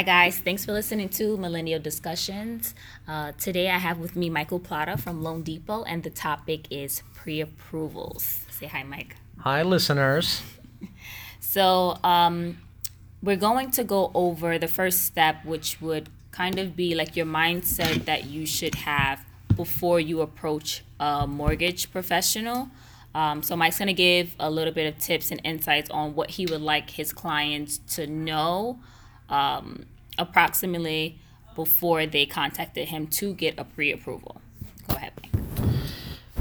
Hi, guys. Thanks for listening to Millennial Discussions. Uh, today I have with me Michael Plata from Loan Depot, and the topic is pre approvals. Say hi, Mike. Hi, listeners. So, um, we're going to go over the first step, which would kind of be like your mindset that you should have before you approach a mortgage professional. Um, so Mike's gonna give a little bit of tips and insights on what he would like his clients to know um, approximately before they contacted him to get a pre-approval. Go ahead, Mike.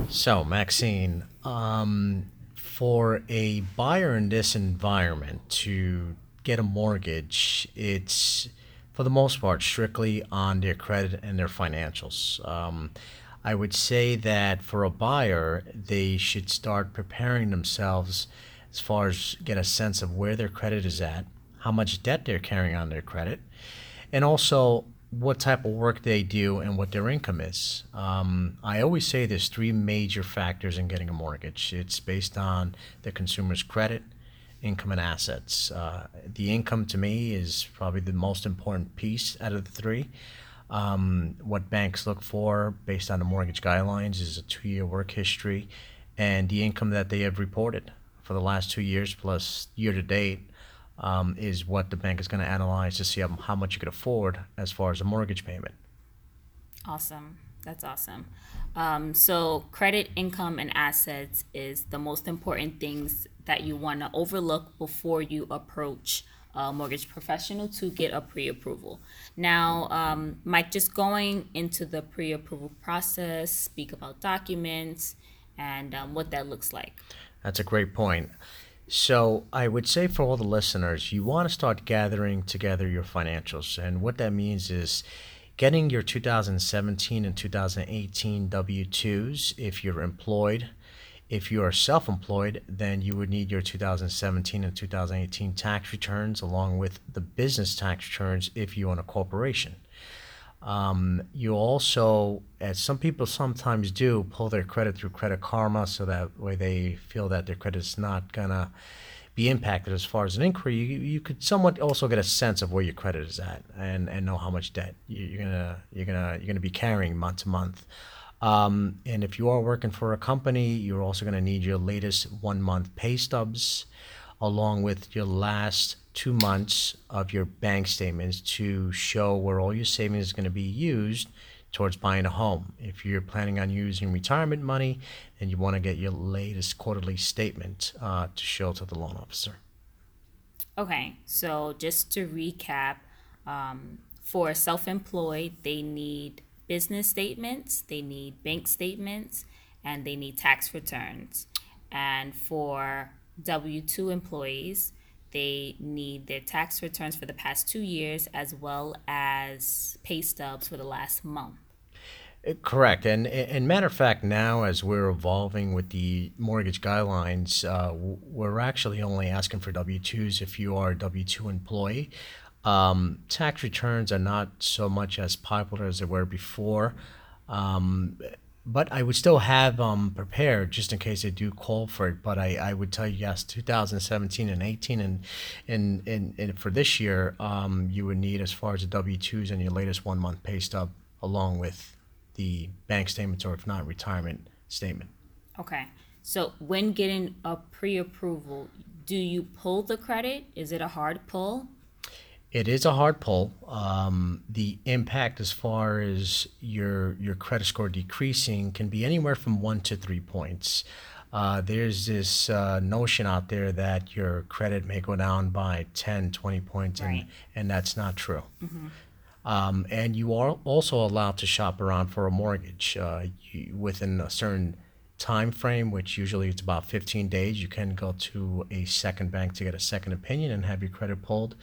So, Maxine, um, for a buyer in this environment to get a mortgage, it's for the most part strictly on their credit and their financials. Um, I would say that for a buyer, they should start preparing themselves as far as get a sense of where their credit is at, how much debt they're carrying on their credit, and also what type of work they do and what their income is. Um, I always say there's three major factors in getting a mortgage. It's based on the consumer's credit, income, and assets. Uh, the income to me is probably the most important piece out of the three. Um, what banks look for based on the mortgage guidelines is a two-year work history and the income that they have reported for the last two years plus year to date um, is what the bank is going to analyze to see how, how much you could afford as far as a mortgage payment. Awesome. That's awesome. Um, so, credit, income, and assets is the most important things that you want to overlook before you approach a mortgage professional to get a pre approval. Now, um, Mike, just going into the pre approval process, speak about documents and um, what that looks like. That's a great point. So, I would say for all the listeners, you want to start gathering together your financials. And what that means is getting your 2017 and 2018 W 2s if you're employed. If you are self employed, then you would need your 2017 and 2018 tax returns along with the business tax returns if you own a corporation. Um, you also, as some people sometimes do, pull their credit through Credit Karma so that way they feel that their credit is not going to be impacted as far as an inquiry. You, you could somewhat also get a sense of where your credit is at and, and know how much debt you're gonna you're gonna you're gonna be carrying month to month. Um, and if you are working for a company, you're also going to need your latest one month pay stubs along with your last two months of your bank statements to show where all your savings is going to be used towards buying a home. If you're planning on using retirement money, then you want to get your latest quarterly statement uh, to show to the loan officer. Okay, so just to recap, um, for self employed, they need business statements, they need bank statements, and they need tax returns. And for W 2 employees, they need their tax returns for the past two years as well as pay stubs for the last month. Uh, Correct, and and matter of fact, now as we're evolving with the mortgage guidelines, uh, we're actually only asking for W twos if you are a W two employee. Um, tax returns are not so much as popular as they were before, um, but I would still have them prepared just in case they do call for it. But I, I would tell you yes, 2017 and 18, and and and, and for this year, um, you would need as far as the W twos and your latest one month pay stub, along with the bank statements or if not retirement statement. Okay, so when getting a pre approval, do you pull the credit? Is it a hard pull? It is a hard pull. Um, the impact as far as your your credit score decreasing can be anywhere from one to three points. Uh, there's this uh, notion out there that your credit may go down by 10, 20 points, and, Right. and that's not true. Um, and you are also allowed to shop around for a mortgage uh, you, within a certain time frame, which usually it's about 15 days. You can go to a second bank to get a second opinion and have your credit pulled,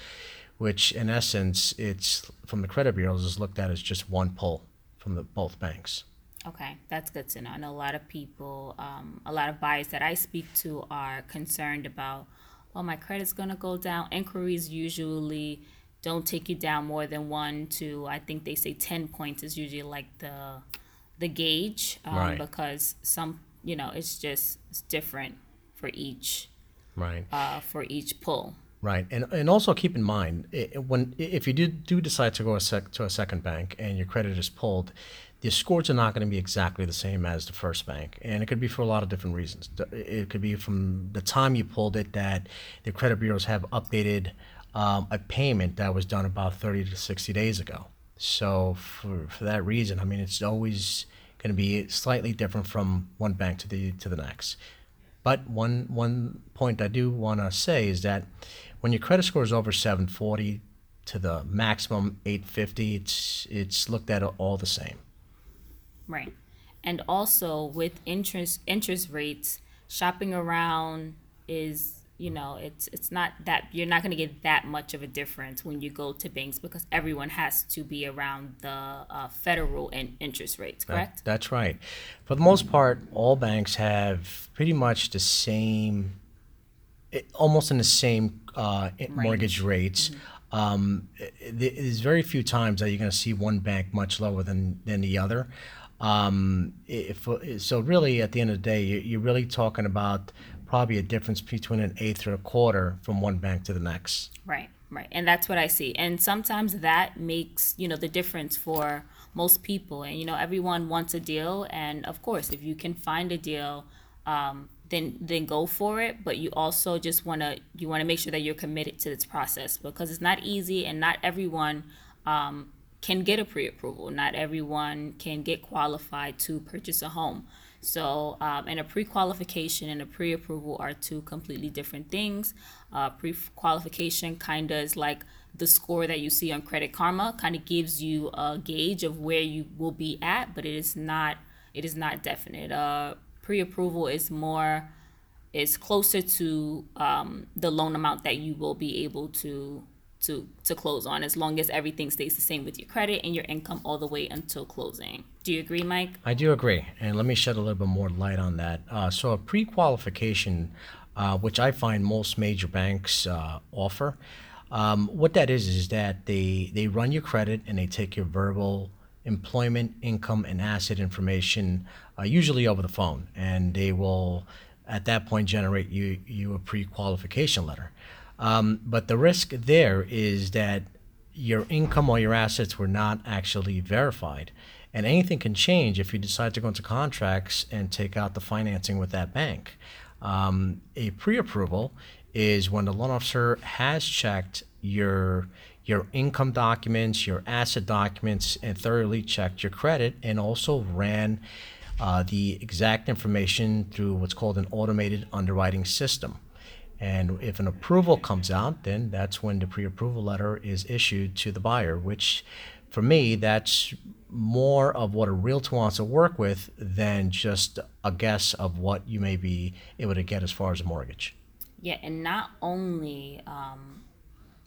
which in essence, it's from the credit bureaus is looked at as just one pull from the both banks. Okay, that's good to know. And a lot of people, um, a lot of buyers that I speak to are concerned about, well, my credit's going to go down. Inquiries usually don't take you down more than one to, I think they say 10 points is usually like the the gauge um, Right. because some, you know, it's just it's different for each Right. uh, for each pull. Right, and and also keep in mind when if you do do decide to go a sec, to a second bank and your credit is pulled, the scores are not going to be exactly the same as the first bank, and it could be for a lot of different reasons. It could be from the time you pulled it that the credit bureaus have updated um, a payment that was done about thirty to sixty days ago. So for for that reason, I mean, it's always going to be slightly different from one bank to the to the next. But one one point I do want to say is that when your credit score is over 740 to the maximum 850, it's it's looked at all the same. Right. And also with interest interest rates, shopping around is, you know, it's it's not that you're not going to get that much of a difference when you go to banks because everyone has to be around the uh, federal and interest rates, correct? That's right. For the most part, all banks have pretty much the same, it, almost in the same uh, i- mortgage rates. Um, i- i- there's very few times that you're going to see one bank much lower than, than the other. Um, if, so really, at the end of the day, you- you're really talking about probably a difference between an eighth or a quarter from one bank to the next. Right, right. And that's what I see. And sometimes that makes, you know, the difference for most people. And, you know, everyone wants a deal. And of course, if you can find a deal, um, then then go for it. But you also just want to you want to make sure that you're committed to this process because it's not easy and not everyone um, can get a pre-approval. Not everyone can get qualified to purchase a home. So, um, and a pre-qualification and a pre-approval are two completely different things. Uh, pre-qualification kind of is like the score that you see on Credit Karma, kind of gives you a gauge of where you will be at, but it is not it is not definite. Uh, pre-approval is more is closer to um, the loan amount that you will be able to to to close on as long as everything stays the same with your credit and your income all the way until closing. Do you agree, Mike? I do agree, and let me shed a little bit more light on that. Uh, so, a pre-qualification, uh, which I find most major banks uh, offer, um, what that is is that they they run your credit and they take your verbal employment, income, and asset information, uh, usually over the phone, and they will, at that point, generate you you a pre-qualification letter. Um, but the risk there is that your income or your assets were not actually verified. And anything can change if you decide to go into contracts and take out the financing with that bank. Um, a pre approval is when the loan officer has checked your your income documents, your asset documents, and thoroughly checked your credit, and also ran uh, the exact information through what's called an automated underwriting system. And if an approval comes out, then that's when the pre-approval letter is issued to the buyer, which for me, that's more of what a realtor wants to work with than just a guess of what you may be able to get as far as a mortgage. Yeah, and not only um,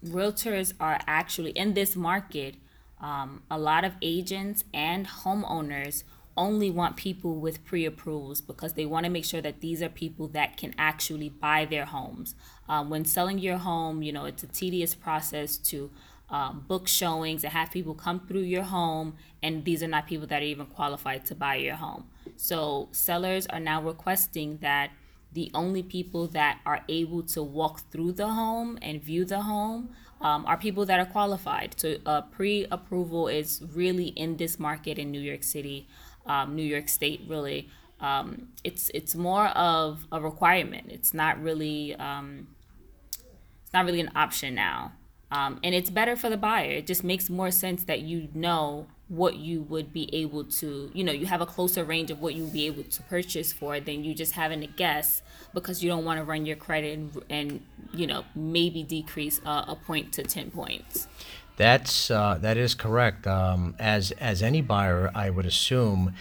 realtors are actually in this market, um, a lot of agents and homeowners only want people with pre approvals because they want to make sure that these are people that can actually buy their homes. Um, when selling your home, you know, it's a tedious process to um, book showings and have people come through your home, and these are not people that are even qualified to buy your home. So, sellers are now requesting that the only people that are able to walk through the home and view the home um, are people that are qualified. So, uh, pre approval is really in this market in New York City, um, New York State, really. Um, it's it's more of a requirement. It's not really um, it's not really an option now, um, and it's better for the buyer. It just makes more sense that you know what you would be able to, you know, you have a closer range of what you would be able to purchase for than you just having to guess because you don't want to run your credit and, and you know maybe decrease uh, a point to ten points. That's uh, that is correct. Um, as as any buyer, I would assume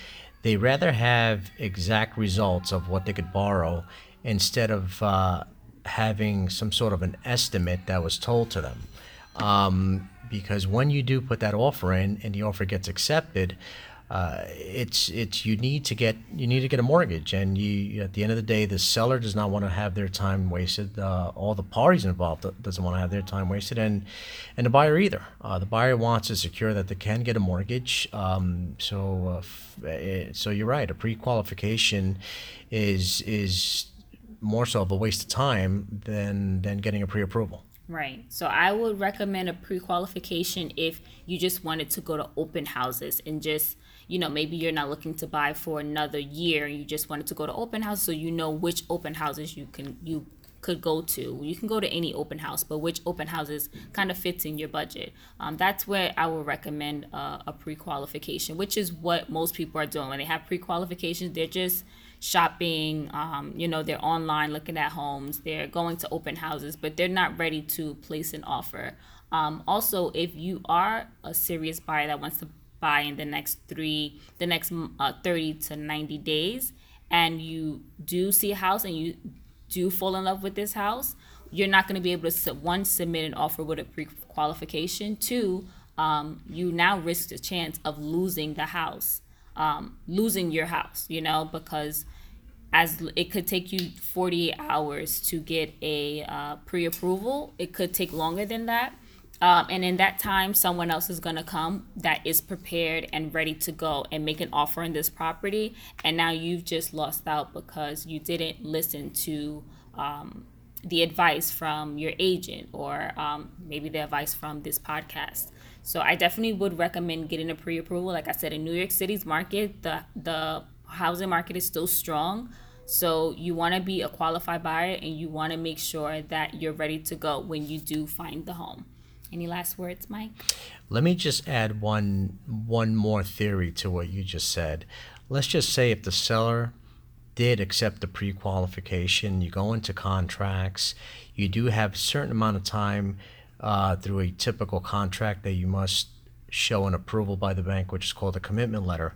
they rather have exact results of what they could borrow instead of uh, having some sort of an estimate that was told to them. Um, because when you do put that offer in and the offer gets accepted, uh, it's it's you need to get you need to get a mortgage, and you at the end of the day, the seller does not want to have their time wasted. Uh, all the parties involved doesn't want to have their time wasted, and and the buyer either. Uh, the buyer wants to secure that they can get a mortgage. Um, so uh, f- eh, so you're right. A pre-qualification is is more so of a waste of time than than getting a pre-approval. Right. So I would recommend a pre-qualification if you just wanted to go to open houses and just, you know, maybe you're not looking to buy for another year and you just wanted to go to open houses so you know which open houses you can you could go to. You can go to any open house, but which open houses kind of fits in your budget. Um, that's where I would recommend uh, a pre-qualification, which is what most people are doing when they have pre-qualifications. They're just shopping, um, you know, they're online looking at homes, they're going to open houses, but they're not ready to place an offer. Um, also, if you are a serious buyer that wants to buy in the next three, the next uh, 30 to 90 days, and you do see a house and you do fall in love with this house, you're not going to be able to, one, submit an offer with a pre qualification, two, um, you now risk the chance of losing the house um, losing your house, you know, because as it could take you 48 hours to get a uh, pre-approval. It could take longer than that um, and in that time someone else is going to come that is prepared and ready to go and make an offer on this property and now you've just lost out because you didn't listen to um, the advice from your agent or um, maybe the advice from this podcast so I definitely would recommend getting a pre-approval. Like I said, in New York City's market, the the housing market is still strong. So you want to be a qualified buyer and you want to make sure that you're ready to go when you do find the home. Any last words, Mike? Let me just add one one more theory to what you just said. Let's just say if the seller did accept the pre-qualification, you go into contracts, you do have a certain amount of time uh, through a typical contract that you must show an approval by the bank, which is called a commitment letter.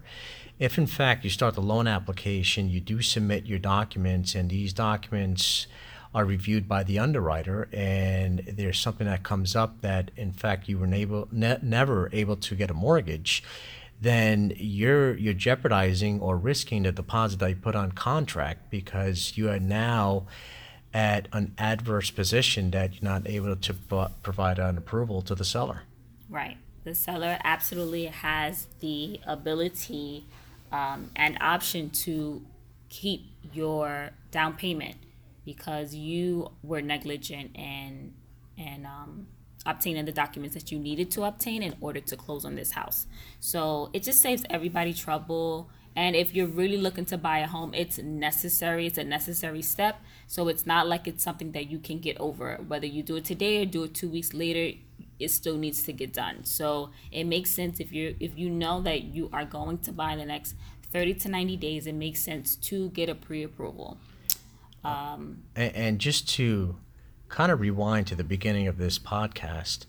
If in fact you start the loan application, you do submit your documents, and these documents are reviewed by the underwriter, and there's something that comes up that in fact you were able, ne- never able to get a mortgage, then you're you're jeopardizing or risking the deposit that you put on contract because you are now at an adverse position that you're not able to provide an approval to the seller. Right. The seller absolutely has the ability um, and option to keep your down payment because you were negligent and and um, obtaining the documents that you needed to obtain in order to close on this house. So it just saves everybody trouble and if you're really looking to buy a home, it's necessary. It's a necessary step. So it's not like it's something that you can get over. Whether you do it today or do it two weeks later, it still needs to get done. So it makes sense if you if you know that you are going to buy in the next 30 to 90 days, it makes sense to get a pre-approval. Um, and, and just to kind of rewind to the beginning of this podcast,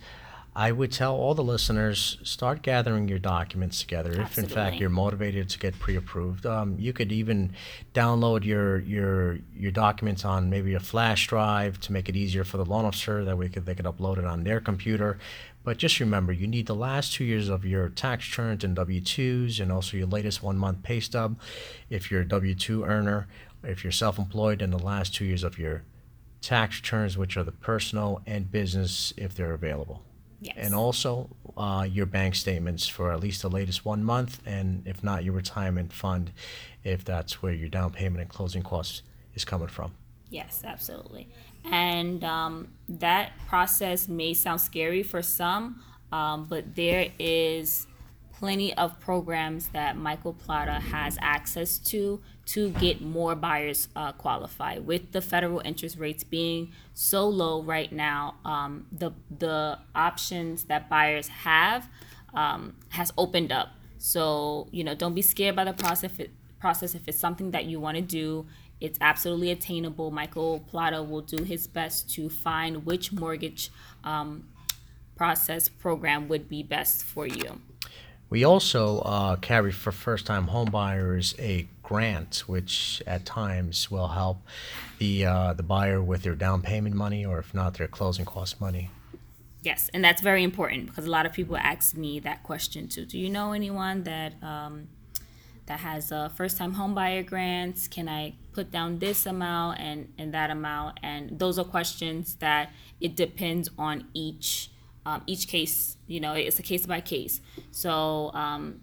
I would tell all the listeners start gathering your documents together. Absolutely. If in fact you're motivated to get pre-approved, um, you could even download your your your documents on maybe a flash drive to make it easier for the loan officer. That we could they could upload it on their computer. But just remember, you need the last two years of your tax returns and W 2s, and also your latest one month pay stub if you're a W 2 earner, if you're self employed, in the last two years of your tax returns, which are the personal and business if they're available. Yes. And also uh, your bank statements for at least the latest one month, and if not, your retirement fund, if that's where your down payment and closing costs is coming from. Yes, absolutely. And um, that process may sound scary for some, um, but there is plenty of programs that Michael Plata has access to to get more buyers uh, qualified. With the federal interest rates being so low right now, um, the the options that buyers have um, has opened up. So you know, don't be scared by the process. If it, process if it's something that you want to do. It's absolutely attainable. Michael Plata will do his best to find which mortgage um, process program would be best for you. We also uh, carry for first time homebuyers a grant, which at times will help the, uh, the buyer with their down payment money or if not, their closing cost money. Yes, and that's very important because a lot of people ask me that question too. Do you know anyone that um, that has a first time homebuyer grants? Can I put down this amount and, and that amount? And those are questions that it depends on each um, each case, you know, it's a case by case. So um,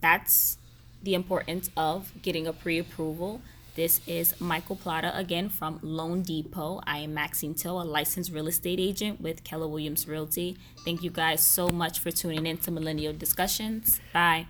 that's the importance of getting a pre approval. This is Michael Plata again from Loan Depot. I am Maxine Till, a licensed real estate agent with Keller Williams Realty. Thank you guys so much for tuning in to Millennial Discussions. Bye.